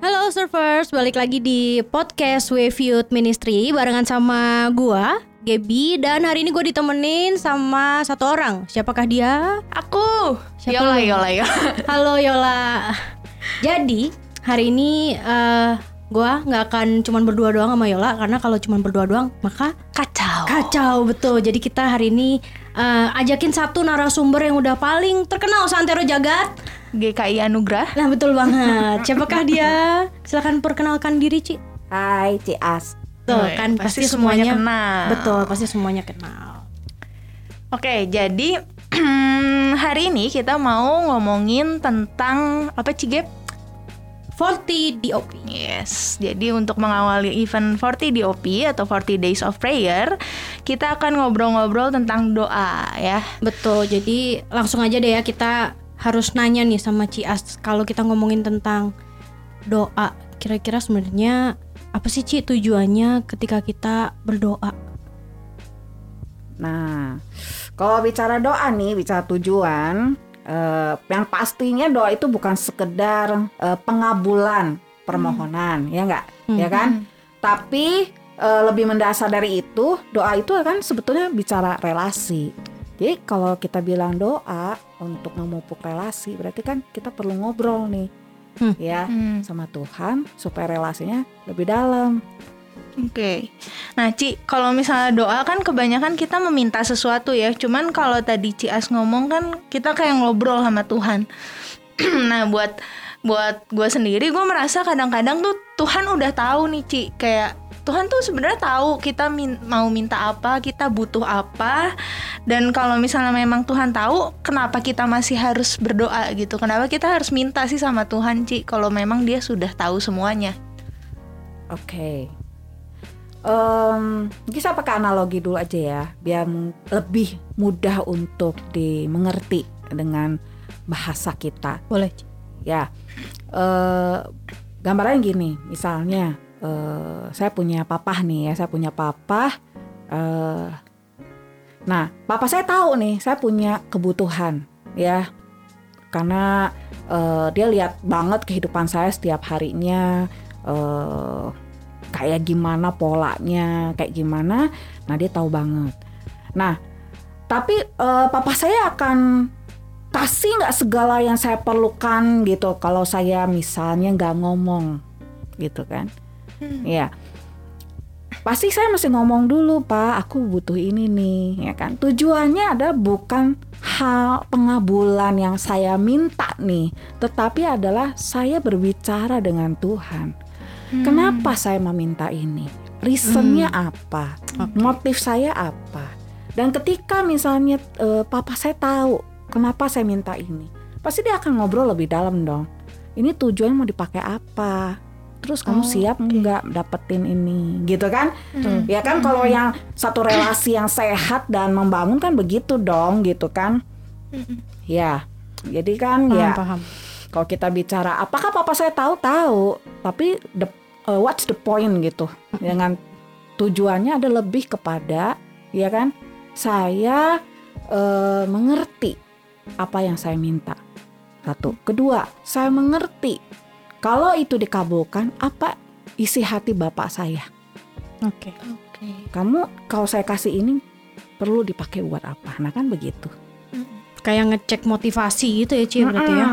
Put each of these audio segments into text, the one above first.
Halo surfers, balik lagi di podcast Wave Youth Ministry barengan sama gua, Gebi dan hari ini gue ditemenin sama satu orang. Siapakah dia? Aku. Siapa Yola, lu? Yola, Yola. Halo Yola. Jadi hari ini eh gua nggak akan cuman berdua doang sama Yola karena kalau cuman berdua doang maka Kacau. kacau betul. Jadi kita hari ini eh, ajakin satu narasumber yang udah paling terkenal santero jagat. GKI Anugrah. Nah betul banget. Siapakah dia? Silahkan perkenalkan diri Ci. Hai Cias. Tuh Oh, kan pasti pasti, semuanya semuanya, kenal. Betul, pasti semuanya kenal. Oke, jadi hari ini kita mau ngomongin tentang apa Cigep? 40 DOP. Yes, jadi untuk mengawali event 40 DOP atau 40 Days of Prayer, kita akan ngobrol-ngobrol tentang doa ya. Betul. Jadi langsung aja deh ya kita harus nanya nih sama Cias kalau kita ngomongin tentang doa. Kira-kira sebenarnya apa sih Ci tujuannya ketika kita berdoa? Nah, kalau bicara doa nih, bicara tujuan, eh, yang pastinya doa itu bukan sekedar eh, pengabulan permohonan, ya enggak, ya kan? Tapi eh, lebih mendasar dari itu, doa itu kan sebetulnya bicara relasi. Jadi kalau kita bilang doa untuk memupuk relasi, berarti kan kita perlu ngobrol nih, Hmm. ya, Hmm, sama Tuhan supaya relasinya lebih dalam. Oke. Nah, Ci, kalau misalnya doa kan kebanyakan kita meminta sesuatu ya. Cuman kalau tadi Ci As ngomong kan kita kayak ngobrol sama Tuhan. nah, buat buat gue sendiri gue merasa kadang-kadang tuh Tuhan udah tahu nih Ci kayak Tuhan tuh sebenarnya tahu kita min- mau minta apa, kita butuh apa, dan kalau misalnya memang Tuhan tahu, kenapa kita masih harus berdoa gitu? Kenapa kita harus minta sih sama Tuhan, Ci? Kalau memang Dia sudah tahu semuanya. Oke. Em, mungkin saya pakai analogi dulu aja ya, biar lebih mudah untuk dimengerti dengan bahasa kita. Boleh Ci. Ya, eh gambarannya gini, misalnya eh saya punya papa nih ya, saya punya papa. eh nah, papa saya tahu nih, saya punya kebutuhan ya, karena eh, dia lihat banget kehidupan saya setiap harinya. eh kayak gimana polanya, kayak gimana. Nah, dia tahu banget. Nah, tapi eh, papa saya akan kasih nggak segala yang saya perlukan gitu. Kalau saya misalnya nggak ngomong, gitu kan? Iya. Pasti saya mesti ngomong dulu, Pak. Aku butuh ini nih, ya kan? Tujuannya ada bukan hal pengabulan yang saya minta nih, tetapi adalah saya berbicara dengan Tuhan. Kenapa saya meminta ini? Reasonnya apa? Motif saya apa? Dan ketika misalnya eh, papa saya tahu kenapa saya minta ini, pasti dia akan ngobrol lebih dalam dong. Ini tujuan mau dipakai apa? Terus kamu Oh, siap nggak dapetin ini, gitu kan? Hmm. Ya kan kalau yang satu relasi yang sehat dan membangun kan begitu dong, gitu kan? Ya, jadi kan Paham, ya paham. kalau kita bicara apakah papa saya tahu? Tahu tapi the uh, what's the point gitu? Dengan tujuannya ada lebih kepada ya kan? Saya uh, mengerti apa yang saya minta. Satu. Kedua saya mengerti kalau itu dikabulkan apa isi hati bapak saya Oke. Oke. kamu kalau saya kasih ini perlu dipakai buat apa nah kan begitu Kayak ngecek motivasi gitu ya Ci berarti ya.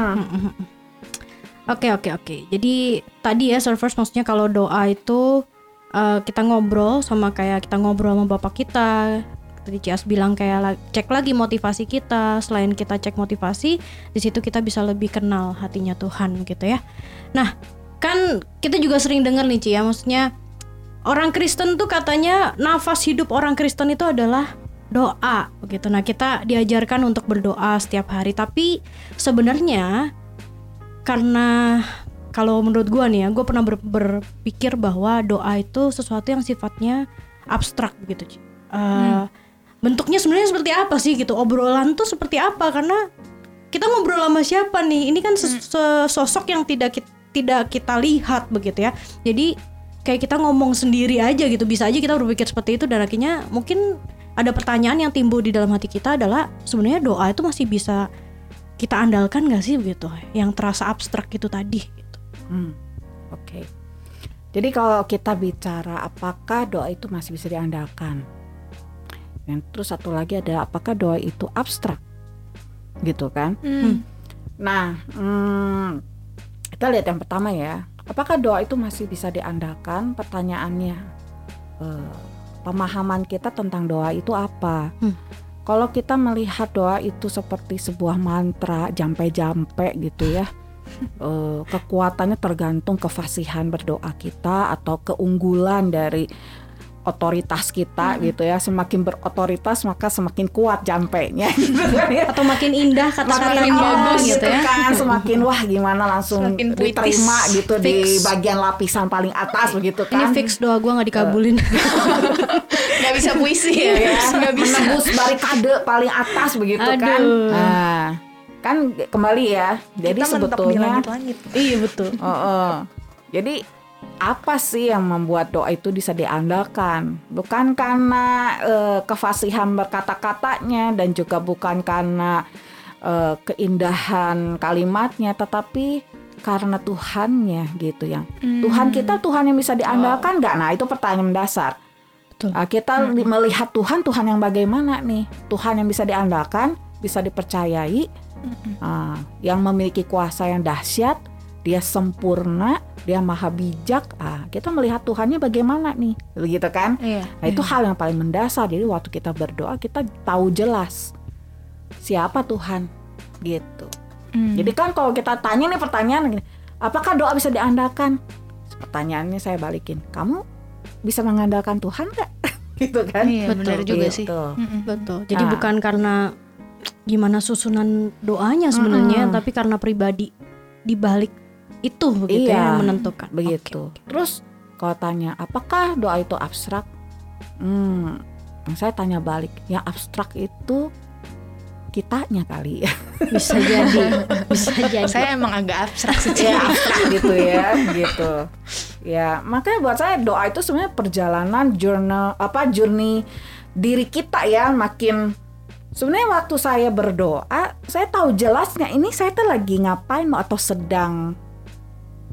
Oke oke oke. Jadi tadi ya servers maksudnya kalau doa itu eh, kita ngobrol sama kayak kita ngobrol sama bapak kita. Tadi Cias bilang kayak cek lagi motivasi kita. Selain kita cek motivasi, di situ kita bisa lebih kenal hatinya Tuhan gitu ya. Nah, kan kita juga sering dengar nih Ci ya, maksudnya orang Kristen tuh katanya nafas hidup orang Kristen itu adalah doa begitu. Nah, kita diajarkan untuk berdoa setiap hari, tapi sebenarnya karena kalau menurut gua nih ya, gue pernah ber- berpikir bahwa doa itu sesuatu yang sifatnya abstrak begitu, Ci. Eh, Bentuknya sebenarnya seperti apa sih gitu? Obrolan tuh seperti apa? Karena kita ngobrol sama siapa nih? Ini kan ses- sosok yang tidak kit- tidak kita lihat begitu ya. Jadi kayak kita ngomong sendiri aja gitu. Bisa aja kita berpikir seperti itu dan akhirnya mungkin ada pertanyaan yang timbul di dalam hati kita adalah sebenarnya doa itu masih bisa kita andalkan gak sih begitu? Yang terasa abstrak itu tadi gitu. Hmm. Oke. Jadi kalau kita bicara apakah doa itu masih bisa diandalkan? Dan terus satu lagi adalah apakah doa itu abstrak? Gitu kan? Hmm. Nah, hmm, kita lihat yang pertama ya. Apakah doa itu masih bisa diandalkan? Pertanyaannya, eh, pemahaman kita tentang doa itu apa? Hmm. Kalau kita melihat doa itu seperti sebuah mantra, jampe-jampe gitu ya, eh, kekuatannya tergantung kefasihan berdoa kita atau keunggulan dari otoritas kita gitu ya. Semakin berotoritas maka semakin kuat jampenya. gitu kan ya Atau makin indah kata-kata yang bagus bagus gitu ya. kan semakin wah gimana langsung Semakin puitis. diterima gitu di Fix. bagian lapisan paling atas begitu Ini kan fix doa gua nggak dikabulin. Nggak bisa puisi ya, ya, nggak bisa. menembus barikade paling atas begitu kan Aduh. nah kan kembali ya jadi Kita di sebetulnya langit-langit. iya betul. Oh, oh. jadi apa sih yang membuat doa itu bisa diandalkan? Bukan karena eh, kefasihan berkata-katanya dan juga bukan karena eh, keindahan kalimatnya, tetapi karena Tuhannya gitu yang Tuhan kita Tuhan yang bisa diandalkan nggak? Nah itu pertanyaan dasar. Betul. Ah, kita li- melihat Tuhan Tuhan yang bagaimana nih? Tuhan yang bisa diandalkan, bisa dipercayai, ah, yang memiliki kuasa yang dahsyat, dia sempurna, dia maha bijak. Ah, kita melihat Tuhannya bagaimana nih, begitu kan? Iya. Nah itu hal yang paling mendasar. Jadi waktu kita berdoa kita tahu jelas siapa Tuhan, gitu. Hmm. Jadi kan kalau kita tanya nih pertanyaan gini, apakah doa bisa diandalkan? Pertanyaannya saya balikin, kamu bisa mengandalkan Tuhan nggak? gitu kan? Iya, Betul. benar juga Gitu. sih. Mm-mm. Betul. Jadi Ah. bukan karena gimana susunan doanya sebenarnya, Mm-mm. tapi karena pribadi di balik itu begitu Iya, ya yang menentukan. begitu. Oke. Terus kalau tanya apakah doa itu abstrak? Hmm, saya tanya balik, yang abstrak itu kitanya kali ya. Bisa jadi, bisa jadi. Saya emang agak abstrak sih. Ya abstrak gitu ya, gitu. Ya, makanya buat saya doa itu sebenarnya perjalanan journal apa journey diri kita ya makin sebenarnya waktu saya berdoa, saya tahu jelasnya ini saya tuh lagi ngapain atau sedang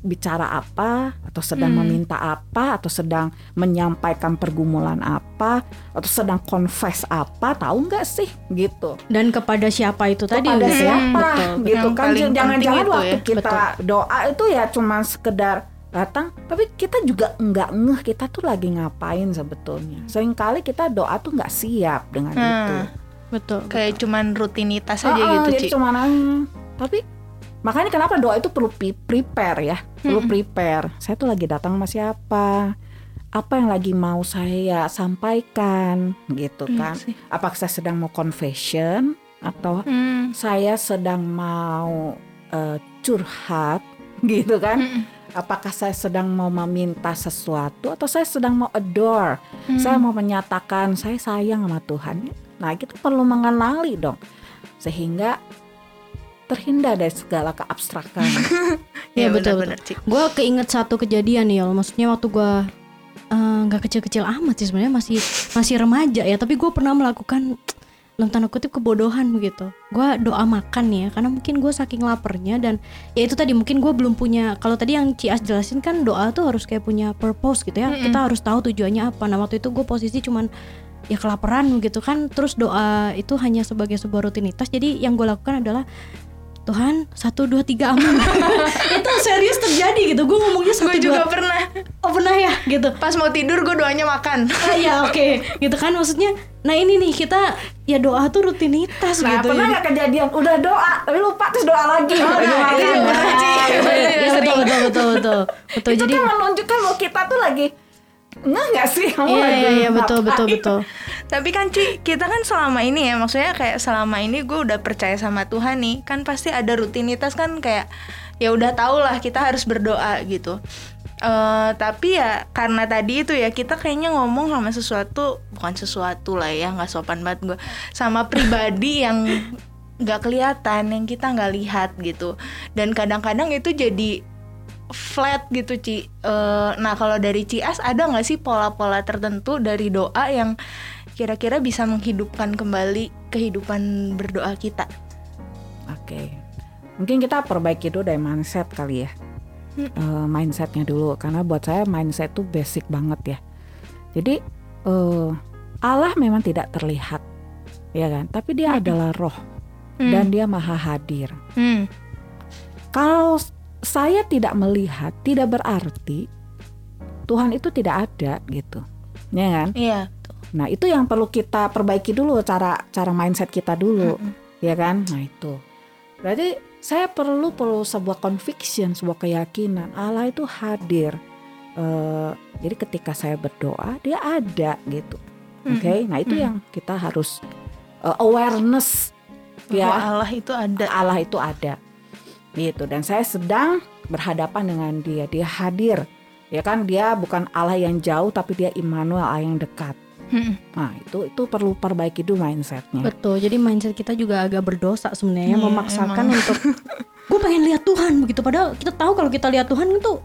bicara apa atau sedang Hmm. meminta apa atau sedang menyampaikan pergumulan apa atau sedang confess apa tahu nggak sih gitu Dan kepada siapa itu tadi kepada ya? siapa Betul, betul. gitu Yang kan jangan-jangan waktu ya. kita doa itu ya cuma sekedar datang tapi kita juga nggak ngeh kita tuh lagi ngapain sebetulnya sering kali kita doa tuh nggak siap dengan Hmm. itu Betul. Kayak cuman rutinitas aja Ah, gitu, jadi Ci. cuma nanya. tapi makanya kenapa doa itu perlu prepare ya Mm-mm. prepare. Saya tuh lagi datang sama siapa? Apa yang lagi mau saya sampaikan? Gitu Iya kan. apakah saya sedang mau confession? Atau Hmm. saya sedang mau eh, curhat? Gitu kan. Mm-mm. apakah saya sedang mau meminta sesuatu? Atau saya sedang mau adore? Hmm. saya mau menyatakan saya sayang sama Tuhan. Nah kita perlu mengenali dong. Sehingga terhindar dari segala keabstrakan Iya, Iya betul, benar-benar, Ci. Gue keinget satu kejadian nih, Yol. Maksudnya waktu gue eh, nggak kecil-kecil amat sih sebenarnya masih masih remaja ya. Tapi gue pernah melakukan dalam tanda kutip kebodohan begitu. Gue doa makan ya, karena mungkin gue saking laparnya dan ya itu tadi mungkin gue belum punya. Kalau tadi yang Cias jelasin kan doa tuh harus kayak punya purpose gitu ya. Mm-mm. Kita harus tahu tujuannya apa. Nah waktu itu gue posisi cuman ya kelaparan gitu kan. Terus doa itu hanya sebagai sebuah rutinitas. Jadi yang gue lakukan adalah Tuhan satu dua tiga amin itu serius terjadi gitu. Gue ngomongnya satu Gue juga dua. pernah. oh pernah ya? Gitu. Pas mau tidur gue doanya makan. ah, ya oke. Gitu kan maksudnya nah ini nih kita ya doa tuh rutinitas nah gitu pernah ya. nggak kejadian? Udah doa tapi lupa terus doa lagi. Oh, nah. Nah, juga Iya, sering. betul betul betul betul. betul itu jadi kan menunjukkan bahwa kita tuh lagi nggak nggak sih? Kamu iya iya iya betul betul ngapain? betul Tapi kan Ci, kita kan selama ini ya, maksudnya kayak selama ini gue udah percaya sama Tuhan nih, kan pasti ada rutinitas kan kayak ya udah tau lah kita harus berdoa gitu. Eh tapi ya karena tadi itu ya kita kayaknya ngomong sama sesuatu bukan sesuatu lah ya nggak sopan banget gue sama pribadi yang nggak kelihatan yang kita nggak lihat gitu dan kadang-kadang itu jadi flat gitu Ci. Eh, nah kalau dari Cias ada nggak sih pola-pola tertentu dari doa yang kira-kira bisa menghidupkan kembali kehidupan berdoa kita? Oke. Mungkin kita perbaiki dulu dari mindset kali ya. eh, mindsetnya dulu karena buat saya mindset tuh basic banget ya. Jadi eh, Allah memang tidak terlihat, ya kan? Tapi dia adalah roh Hmm. dan dia maha hadir. Hmm. Kalau saya tidak melihat, tidak berarti Tuhan itu tidak ada gitu, ya kan? Iya. Nah itu yang perlu kita perbaiki dulu cara cara mindset kita dulu, ya kan? Nah itu. Berarti saya perlu perlu sebuah conviction, sebuah keyakinan Allah itu hadir. Eh, jadi ketika saya berdoa dia ada gitu, oke? Nah itu Mm. yang kita harus eh, awareness Bahwa ya. Allah itu ada. Allah itu ada. Gitu. Dan saya sedang berhadapan dengan dia. Dia hadir. Ya kan? Dia bukan Allah yang jauh tapi dia Immanuel Allah yang dekat Hmm. nah itu itu perlu perbaiki dulu mindsetnya Betul. Jadi mindset kita juga agak berdosa sebenarnya Iya, memaksakan emang. untuk gue pengen lihat Tuhan begitu padahal kita tahu kalau kita lihat Tuhan itu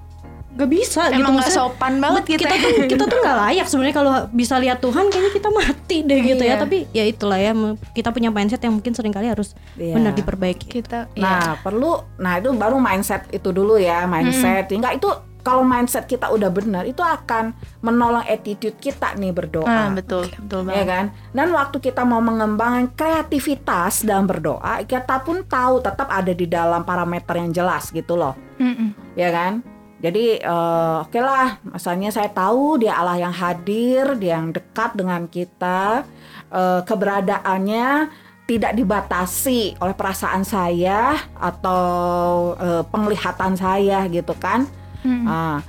gak bisa gitu Emang gak Maksudnya, sopan banget kita, kita. tuh kita tuh nggak layak sebenarnya kalau bisa lihat Tuhan kayaknya kita mati deh gitu ya Iya. tapi ya itulah ya kita punya mindset yang mungkin sering kali harus Iya. benar diperbaiki kita iya. nah perlu nah itu baru mindset itu dulu ya mindset enggak itu kalau mindset kita udah benar itu akan menolong attitude kita nih berdoa Ah, betul, betul ya banget. kan? Dan waktu kita mau mengembangkan kreativitas dalam berdoa, kita pun tahu tetap ada di dalam parameter yang jelas gitu loh, Mm-mm. ya kan? Jadi eh, oke lah, misalnya saya tahu dia Allah yang hadir, dia yang dekat dengan kita, eh, keberadaannya tidak dibatasi oleh perasaan saya atau eh, penglihatan saya gitu kan? Mm-mm. Ah,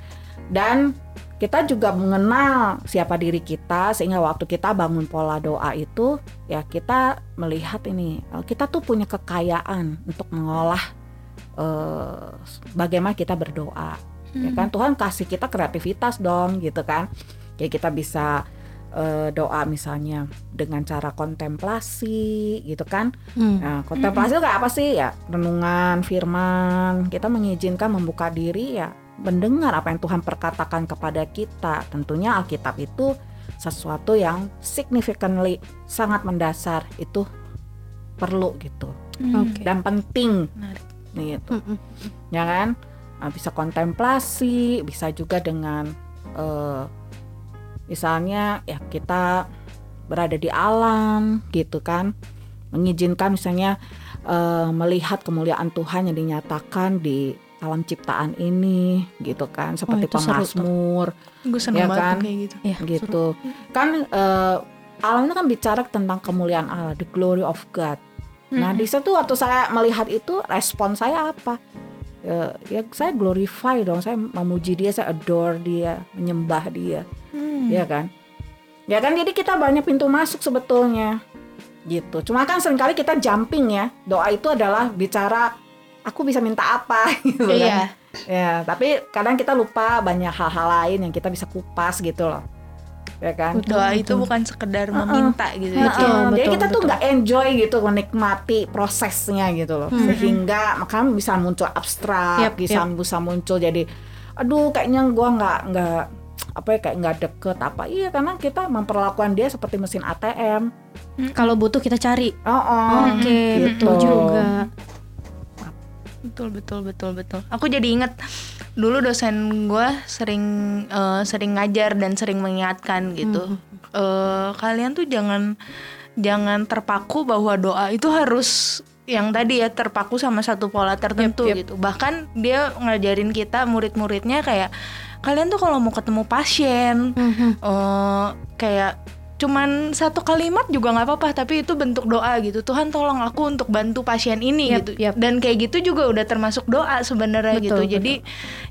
dan kita juga mengenal siapa diri kita sehingga waktu kita bangun pola doa itu ya kita melihat ini eh, kita tuh punya kekayaan untuk mengolah eh, bagaimana kita berdoa ya kan Tuhan kasih kita kreativitas dong gitu kan kayak kita bisa eh, doa misalnya dengan cara kontemplasi gitu kan Hmm. Nah, kontemplasi itu kayak apa sih? Ya, renungan firman. Kita mengizinkan membuka diri ya, mendengar apa yang Tuhan perkatakan kepada kita. Tentunya Alkitab itu sesuatu yang significantly sangat mendasar itu perlu gitu Hmm. Oke. dan penting Menarik. gitu Mm-mm. ya kan Nah, bisa kontemplasi bisa juga dengan eh, misalnya ya kita berada di alam gitu kan mengizinkan misalnya eh, melihat kemuliaan Tuhan yang dinyatakan di alam ciptaan ini gitu kan seperti tuh. pemazmur Gue seneng Ya kan? tuh kayak gitu. Iya, seru. gitu kan eh, alam itu kan bicara tentang kemuliaan Allah the glory of God Nah di situ waktu saya melihat itu respon saya apa? Ya, ya saya glorify dong, saya memuji dia, saya adore dia, menyembah dia, Hmm. ya kan? Ya kan jadi kita banyak pintu masuk sebetulnya, gitu. Cuma kan sering kali kita jumping ya, doa itu adalah bicara aku bisa minta apa, gitu kan? Iya. Ya, tapi kadang kita lupa banyak hal-hal lain yang kita bisa kupas gitu loh, ya kan? Doa itu bukan sekedar meminta gitu ya. Betul, Heeh, jadi betul, kita tuh betul. nggak enjoy gitu menikmati prosesnya gitu loh Hmm. sehingga makanya bisa muncul abstrak Yap, bisa bisa muncul jadi aduh kayaknya gua nggak nggak apa ya kayak nggak deket apa iya karena kita memperlakukan dia seperti mesin ATM Kalau butuh kita cari. oh, oh, Oke, gitu. betul juga. Betul betul betul betul. Aku jadi inget dulu dosen gue sering eh, sering ngajar dan sering mengingatkan gitu. Eh, kalian tuh jangan jangan terpaku bahwa doa itu harus yang tadi ya terpaku sama satu pola tertentu Yep, yep. gitu. Bahkan dia ngajarin kita murid-muridnya kayak kalian tuh kalau mau ketemu pasien Mhm. eh kayak cuman satu kalimat juga nggak apa-apa tapi itu bentuk doa gitu. Tuhan tolong aku untuk bantu pasien ini Yap, gitu. yap. dan kayak gitu juga udah termasuk doa sebenarnya gitu. Betul. jadi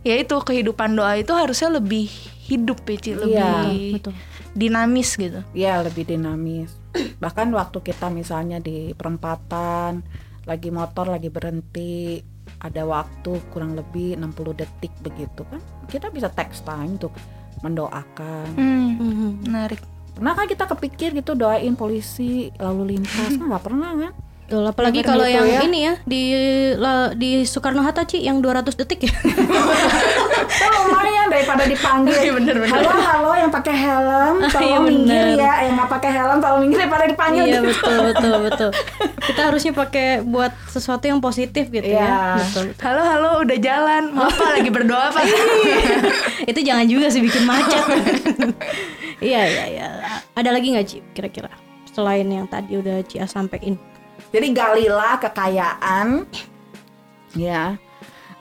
ya itu kehidupan doa itu harusnya lebih hidup ya Ci, Iya, lebih Betul. dinamis gitu. Ya lebih dinamis. Bahkan waktu kita misalnya di perempatan lagi motor lagi berhenti ada waktu kurang lebih 60 detik begitu kan kita bisa text time untuk mendoakan. Hmm, Mhm. menarik pernah kan kita kepikir gitu doain polisi lalu lintas? Kan nggak pernah kan Betul, apalagi kalau yang ya. ini ya di la- di Soekarno Hatta Ci yang 200 detik ya. lumayan daripada daripada dipanggil. Iya, bener, bener. Halo halo yang pakai helm, Iya, tolong minggir bener. ya. Yang nggak pakai helm tolong minggir daripada dipanggil. Iya gitu. betul betul betul. Kita harusnya pakai buat sesuatu yang positif gitu Iya. ya. Betul. Halo halo udah jalan. Mau apa lagi berdoa apa? Itu jangan juga sih bikin macet. Iya iya iya. Ada lagi nggak Ci kira-kira selain yang tadi udah Cia sampein? Jadi galilah kekayaan, ya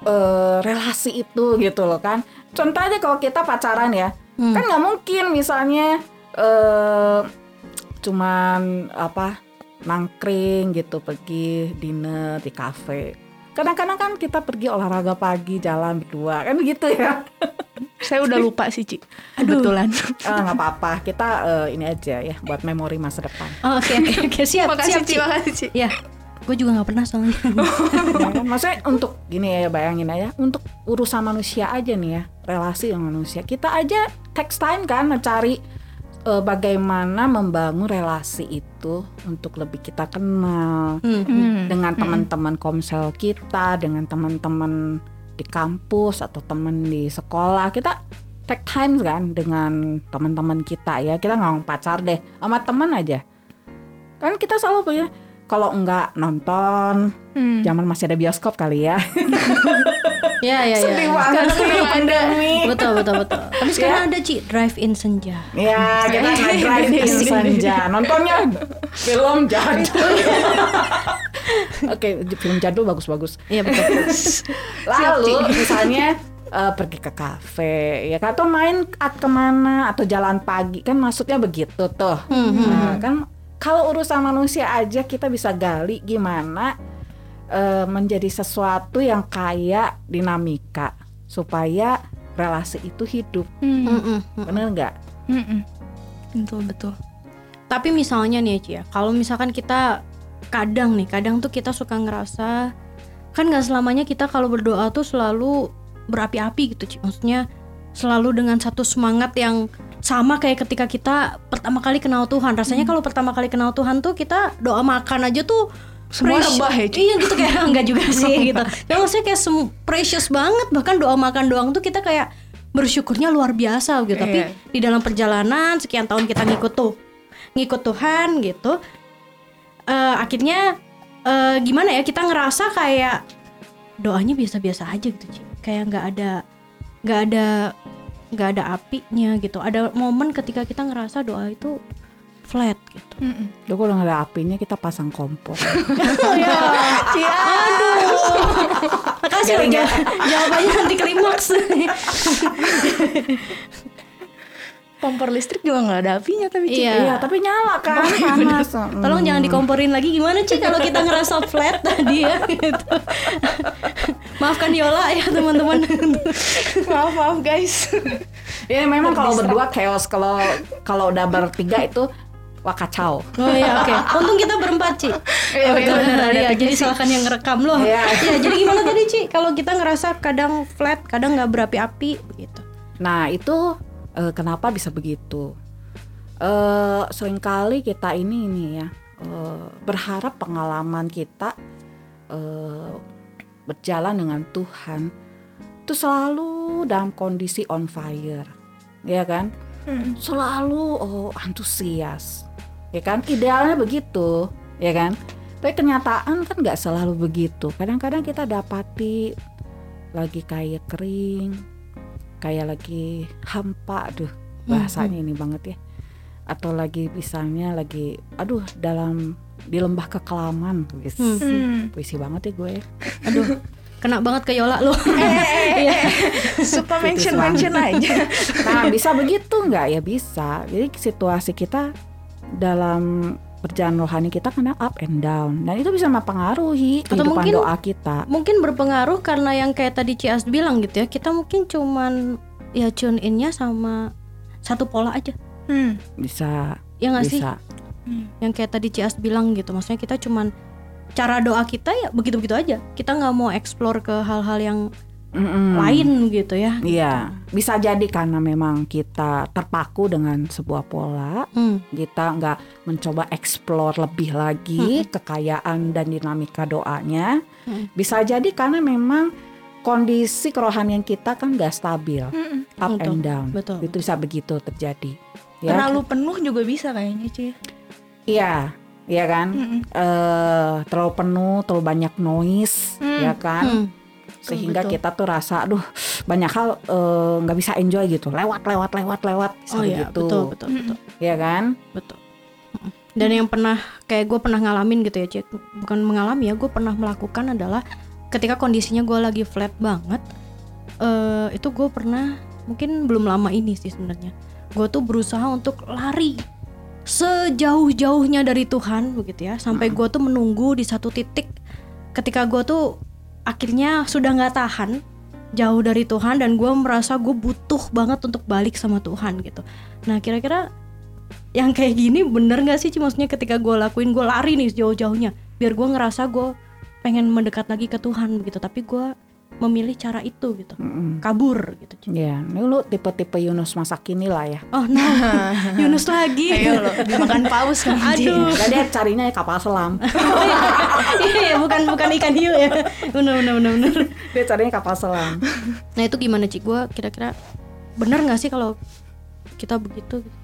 eh, relasi itu gitu loh kan. Contoh aja kalau kita pacaran ya, Hmm. kan nggak mungkin misalnya eh cuman apa nangkring gitu pergi dinner di kafe. Kadang-kadang kan kita pergi olahraga pagi jalan berdua kan begitu ya. Saya udah lupa sih, Ci. Kebetulan. Ah, nggak apa-apa kita eh, ini aja ya buat memori masa depan. Oh, Oke oke oke siap Makasih, siap Ci. Ci. Makasih, Ci. Ya, gue juga nggak pernah soalnya. Ya? Maksudnya untuk gini ya bayangin aja untuk urusan manusia aja nih ya relasi dengan manusia kita aja text time kan mencari eh, bagaimana membangun relasi itu untuk lebih kita kenal Hmm. Hmm. dengan teman-teman komsel kita dengan teman-teman di kampus atau teman di sekolah kita take time kan dengan teman-teman kita ya kita nggak pacar deh sama teman aja kan kita selalu punya kalau enggak nonton Hmm. zaman masih ada bioskop kali ya. Ya ya ya. sedih banget Sekarang sih pandemi. Betul betul betul. Tapi sekarang ada Ci drive in senja. ya kita nggak drive in senja. Nontonnya film jadul. Oke film jadul bagus-bagus Iya betul. lalu misalnya eh, pergi ke kafe ya kan, atau main at ke mana? Atau jalan pagi? Kan maksudnya begitu tuh. Nah, kan kalau urusan manusia aja kita bisa gali gimana eh, menjadi sesuatu yang kaya dinamika supaya relasi itu hidup Hmm. Mm-mm. bener nggak Mm-mm. Betul betul. Tapi misalnya nih Ci ya, kalau misalkan kita kadang nih, kadang tuh kita suka ngerasa kan nggak selamanya kita kalau berdoa tuh selalu berapi-api gitu Ci. Maksudnya selalu dengan satu semangat yang sama kayak ketika kita pertama kali kenal Tuhan. Rasanya kalau pertama kali kenal Tuhan tuh kita doa makan aja tuh Semua precious- rebah ya? Iya gitu kayak enggak juga sih gitu. Ya maksudnya kayak precious banget bahkan doa makan doang tuh kita kayak bersyukurnya luar biasa gitu. Tapi Iya. di dalam perjalanan sekian tahun kita ngikut tuh ngikut Tuhan gitu eh, akhirnya eh, gimana ya kita ngerasa kayak doanya biasa-biasa aja gitu Ci. kayak nggak ada nggak ada nggak ada apinya gitu ada momen ketika kita ngerasa doa itu flat gitu Mm-mm. Loh, kalau nggak ada apinya kita pasang kompor oh ya aduh makasih loh ya? jaw- jawabannya nanti klimaks Kompor listrik juga nggak ada apinya tapi. Iya. iya tapi nyala kan panas Tolong jangan dikomporin lagi gimana sih kalau kita ngerasa flat tadi ya gitu. Maafkan Yola ya teman-teman. maaf maaf guys. Ya memang kalau berdua chaos kalau kalau udah bertiga itu wah kacau. Oh iya oke. Untung kita berempat Ci. Iya, Oh, iya, benar. Iya, jadi silakan yang ngerekam loh. Iya. Iya, jadi gimana tadi Ci? Kalau kita ngerasa kadang flat, kadang nggak berapi-api begitu. Nah itu eh, kenapa bisa begitu? Eh sering kali kita ini ini ya eh, berharap pengalaman kita eh, berjalan dengan Tuhan itu selalu dalam kondisi on fire, ya kan? Hmm. Selalu oh antusias, ya kan? Idealnya begitu, ya kan? Tapi kenyataan kan nggak selalu begitu. Kadang-kadang kita dapati lagi kayak kering, kayak lagi hampa, aduh bahasanya ini banget ya. Atau lagi misalnya lagi, aduh dalam di lembah kekelaman, Wis. Hmm. Hmm. puisi banget ya gue. Aduh, kena banget ke Yola loh. Eh, Suka mention mention aja. Nah bisa begitu nggak ya bisa. Jadi situasi kita dalam perjalanan rohani kita kena up and down dan itu bisa mempengaruhi Atau kehidupan mungkin- doa kita. mungkin berpengaruh karena yang kayak tadi Cias bilang gitu ya. Kita mungkin cuman ya tune innya sama satu pola aja. Hmm. Bisa Ya nggak sih? bisa. Yang kayak tadi Cias bilang gitu maksudnya kita cuman cara doa kita ya begitu-begitu aja kita nggak mau explore ke hal-hal yang Mm-mm. lain gitu ya Iya, bisa jadi karena memang kita terpaku dengan sebuah pola, Hmm. kita nggak mencoba explore lebih lagi kekayaan dan dinamika doanya. Mm. Bisa jadi karena memang kondisi kerohanian kita kan nggak stabil. Mm-mm. up Betul, and down. betul, Itu bisa begitu terjadi. Ya. Terlalu penuh juga bisa kayaknya Ci. Iya, iya kan? Mm-mm. Eh, terlalu penuh, terlalu banyak noise, Hmm. ya kan? Hmm. Sehingga betul. kita tuh rasa, aduh, banyak hal eh, nggak bisa enjoy gitu. Lewat, lewat, lewat, lewat. Oh iya, begitu. betul, betul, betul. Ya kan? betul Mm. dan yang pernah kayak gue pernah ngalamin gitu ya Cik bukan mengalami ya gue pernah melakukan adalah ketika kondisinya gue lagi flat banget eh itu gue pernah mungkin belum lama ini sih sebenarnya gue tuh berusaha untuk lari sejauh-jauhnya dari Tuhan begitu ya. Sampai gue tuh menunggu di satu titik ketika gue tuh akhirnya sudah nggak tahan jauh dari Tuhan dan gue merasa gue butuh banget untuk balik sama Tuhan gitu. Nah kira-kira yang kayak gini bener gak sih? Maksudnya ketika gue lakuin gue lari nih jauh-jauhnya biar gue ngerasa gue pengen mendekat lagi ke Tuhan begitu. Tapi gue memilih cara itu gitu Mm-mm. kabur gitu. Ya, ini lu tipe-tipe Yunus masa kini lah ya. oh no Yunus lagi Ayo lo dimakan paus kan aduh Nah, dia carinya kapal selam. iya bukan bukan ikan hiu ya bener bener bener bener dia carinya kapal selam. nah itu gimana Ci gue kira-kira bener gak sih kalau kita begitu gitu?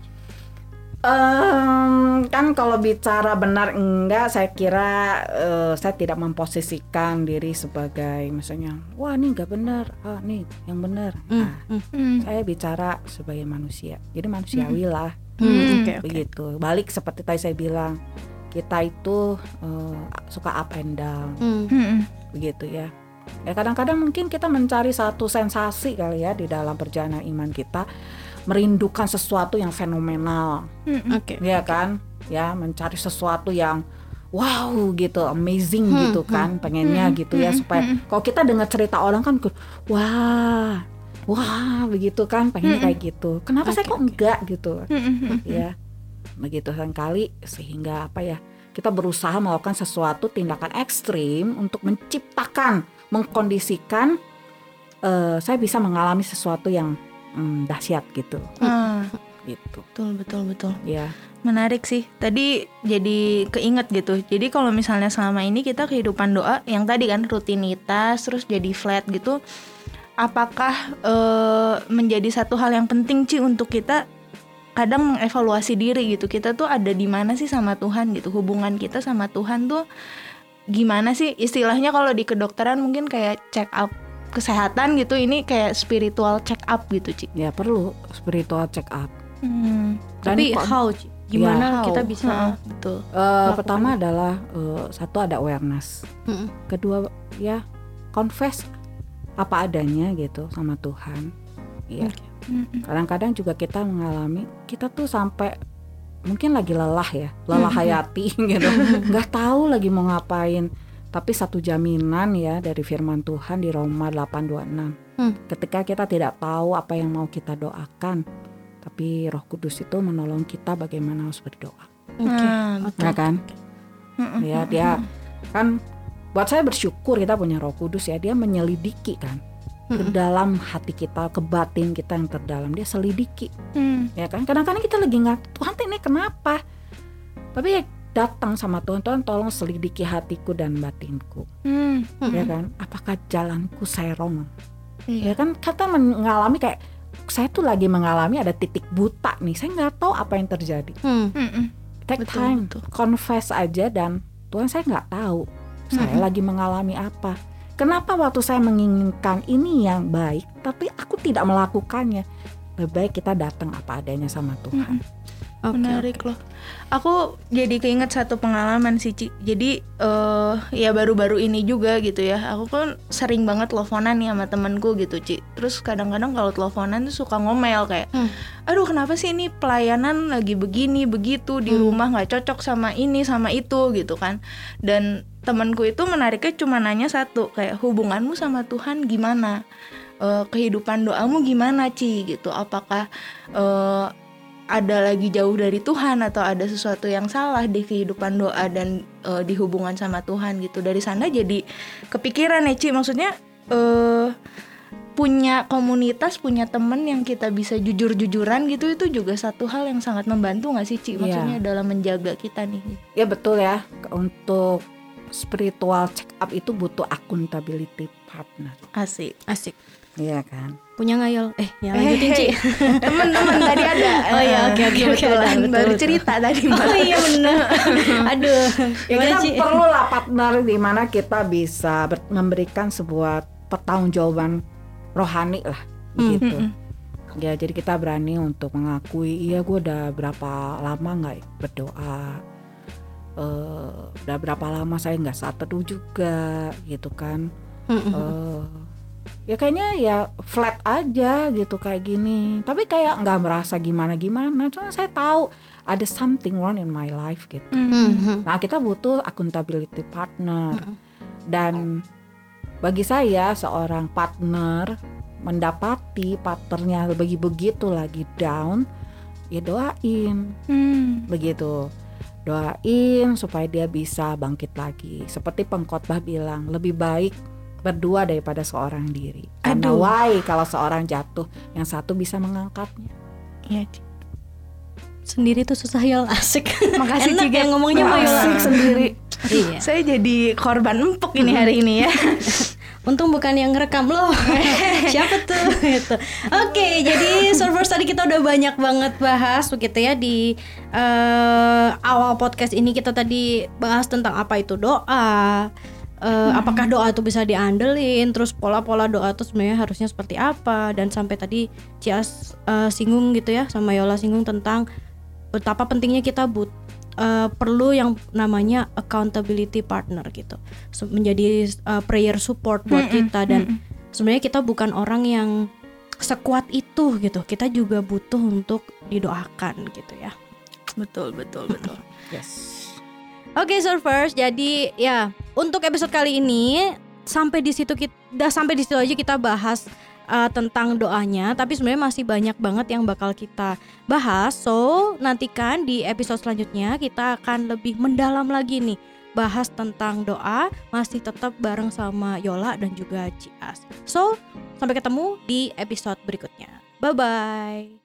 Em, kan kalau bicara benar enggak, saya kira eh, saya tidak memposisikan diri sebagai misalnya, wah ini nggak benar, ah nih yang benar. Hmm, Nah, hmm, Hmm. saya bicara sebagai manusia, jadi manusiawi lah, hmm, Hmm, oke oke begitu. Balik seperti tadi saya bilang, kita itu eh, suka up and down, Hmm, Hmm. begitu ya. Ya kadang-kadang mungkin kita mencari satu sensasi kali ya di dalam perjalanan iman kita, merindukan sesuatu yang fenomenal. Hmm. oke ya kan ya mencari sesuatu yang wow gitu amazing Hmm, gitu kan pengennya hmm, gitu ya hmm, supaya hmm. kalau kita dengar cerita orang kan wah wah begitu kan pengennya Hmm, kayak gitu kenapa saya Oke, kok oke. enggak gitu Hmm. ya begitu kali sehingga apa ya kita berusaha melakukan sesuatu tindakan ekstrim untuk menciptakan mengkondisikan eh, saya bisa mengalami sesuatu yang hmm, dahsyat gitu Ah, gitu betul betul betul. ya Menarik sih. Tadi jadi keinget gitu. Jadi kalau misalnya selama ini kita kehidupan doa yang tadi kan rutinitas terus jadi flat gitu, apakah eh, menjadi satu hal yang penting Ci untuk kita kadang mengevaluasi diri gitu. Kita tuh ada di mana sih sama Tuhan gitu. Hubungan kita sama Tuhan tuh gimana sih istilahnya kalau di kedokteran mungkin kayak check up kesehatan gitu ini kayak spiritual check up gitu Ci. ya perlu spiritual check up Hmm. Dan tapi kok- how Ci? gimana How? kita bisa betul. Eh, Melakukan pertama adalah eh, satu ada awareness, Mm-mm. kedua ya confess apa adanya gitu sama Tuhan. Iya. Oke. Mm-mm. Kadang-kadang juga kita mengalami kita tuh sampai mungkin lagi lelah ya, lelah hayati gitu, nggak tahu lagi mau ngapain. Tapi satu jaminan ya dari firman Tuhan di Roma 8:26. Hmm. Ketika kita tidak tahu apa yang mau kita doakan, tapi Roh Kudus itu menolong kita bagaimana harus berdoa. Oke. Nah, Ya kan? Mm-mm. ya dia kan buat saya bersyukur kita punya Roh Kudus ya dia menyelidiki kan ke dalam hati kita ke batin kita yang terdalam dia selidiki Hmm. ya kan kadang-kadang kita lagi nggak Tuhan ini kenapa tapi ya datang sama Tuhan Tuhan tolong selidiki hatiku dan batinku. Hmm. ya kan? Apakah jalanku serong? Iya. ya kan? Kata mengalami kayak saya tuh lagi mengalami ada titik buta nih. Saya nggak tahu apa yang terjadi. Hmm. Mm-mm. take Betul, time betul. confess aja dan Tuhan saya nggak tahu. Saya lagi mengalami apa. Kenapa waktu saya menginginkan ini yang baik tapi aku tidak melakukannya? Lebih baik kita datang apa adanya sama Tuhan Oke, Menarik loh. Aku jadi keinget satu pengalaman sih, Ci. Jadi eh ya baru-baru ini juga gitu ya. Aku kan sering banget teleponan nih sama temenku gitu, Ci. Terus kadang-kadang kalau teleponan tuh suka ngomel kayak, Hmm. aduh kenapa sih ini pelayanan lagi begini begitu di Hmm. rumah nggak cocok sama ini sama itu gitu kan. Dan temanku itu menariknya cuma nanya satu kayak hubunganmu sama Tuhan gimana? Eh, kehidupan doamu gimana Ci gitu? Apakah eh, ada lagi jauh dari Tuhan atau ada sesuatu yang salah di kehidupan doa dan eh, di hubungan sama Tuhan gitu. Dari sana jadi kepikiran ya Ci. Maksudnya eh punya komunitas punya temen yang kita bisa jujur-jujuran gitu itu juga satu hal yang sangat membantu nggak sih Ci? Iya. maksudnya dalam menjaga kita nih. Ya betul ya. Untuk spiritual check up itu butuh accountability partner. Asik. Asik. Iya kan punya ngayal. Eh, ya lanjutin Ci. Temen-temen tadi ada. Oh iya, oke, oke, oke, baru betul. cerita tadi Mbak. Oh iya bener. Aduh. Ya kita Ci? perlu lah partner di mana kita bisa ber- memberikan sebuah pertanggungjawaban rohani lah begitu. Ya jadi kita berani untuk mengakui iya gue udah berapa lama nggak berdoa, Eh, udah berapa lama saya nggak saat teduh juga gitu kan. Mm-mm. Ya kayaknya ya flat aja gitu kayak gini. Tapi kayak nggak merasa gimana gimana. Cuma saya tahu ada something wrong in my life gitu. Mhm. Nah, kita butuh accountability partner. Dan bagi saya seorang partner mendapati partnernya bagi begitu lagi down, ya doain Hmm. begitu. Doain supaya dia bisa bangkit lagi. Seperti pengkhotbah bilang, lebih baik berdua daripada seorang diri. Karena Aduh. why kalau seorang jatuh, yang satu bisa mengangkatnya. Iya. Sendiri tuh susah ya asik. Makasih, Enak Ci, ya Gap. ngomongnya mah Yola. Asik sendiri. Iya. Saya jadi korban empuk ini hari ini ya. Untung bukan yang ngerekam loh. Siapa tuh? Gitu. Oke, jadi servers tadi kita udah banyak banget bahas begitu ya di eh, awal podcast ini kita tadi bahas tentang apa itu doa. Eh, apakah doa itu bisa diandelin? Terus pola-pola doa itu sebenarnya harusnya seperti apa? Dan sampai tadi Cias eh, singgung gitu ya sama Yola singgung tentang betapa pentingnya kita but eh, perlu yang namanya accountability partner gitu. Se- menjadi eh, prayer support buat kita. Dan sebenarnya kita bukan orang yang sekuat itu gitu. Kita juga butuh untuk didoakan gitu ya. Betul, betul, betul. Yes. Oke surfers, jadi ya untuk episode kali ini sampai di situ kita sampai di situ aja kita bahas uh, tentang doanya, tapi sebenarnya masih banyak banget yang bakal kita bahas. So nantikan di episode selanjutnya kita akan lebih mendalam lagi nih bahas tentang doa masih tetap bareng sama Yola dan juga Cias. So sampai ketemu di episode berikutnya. Bye bye.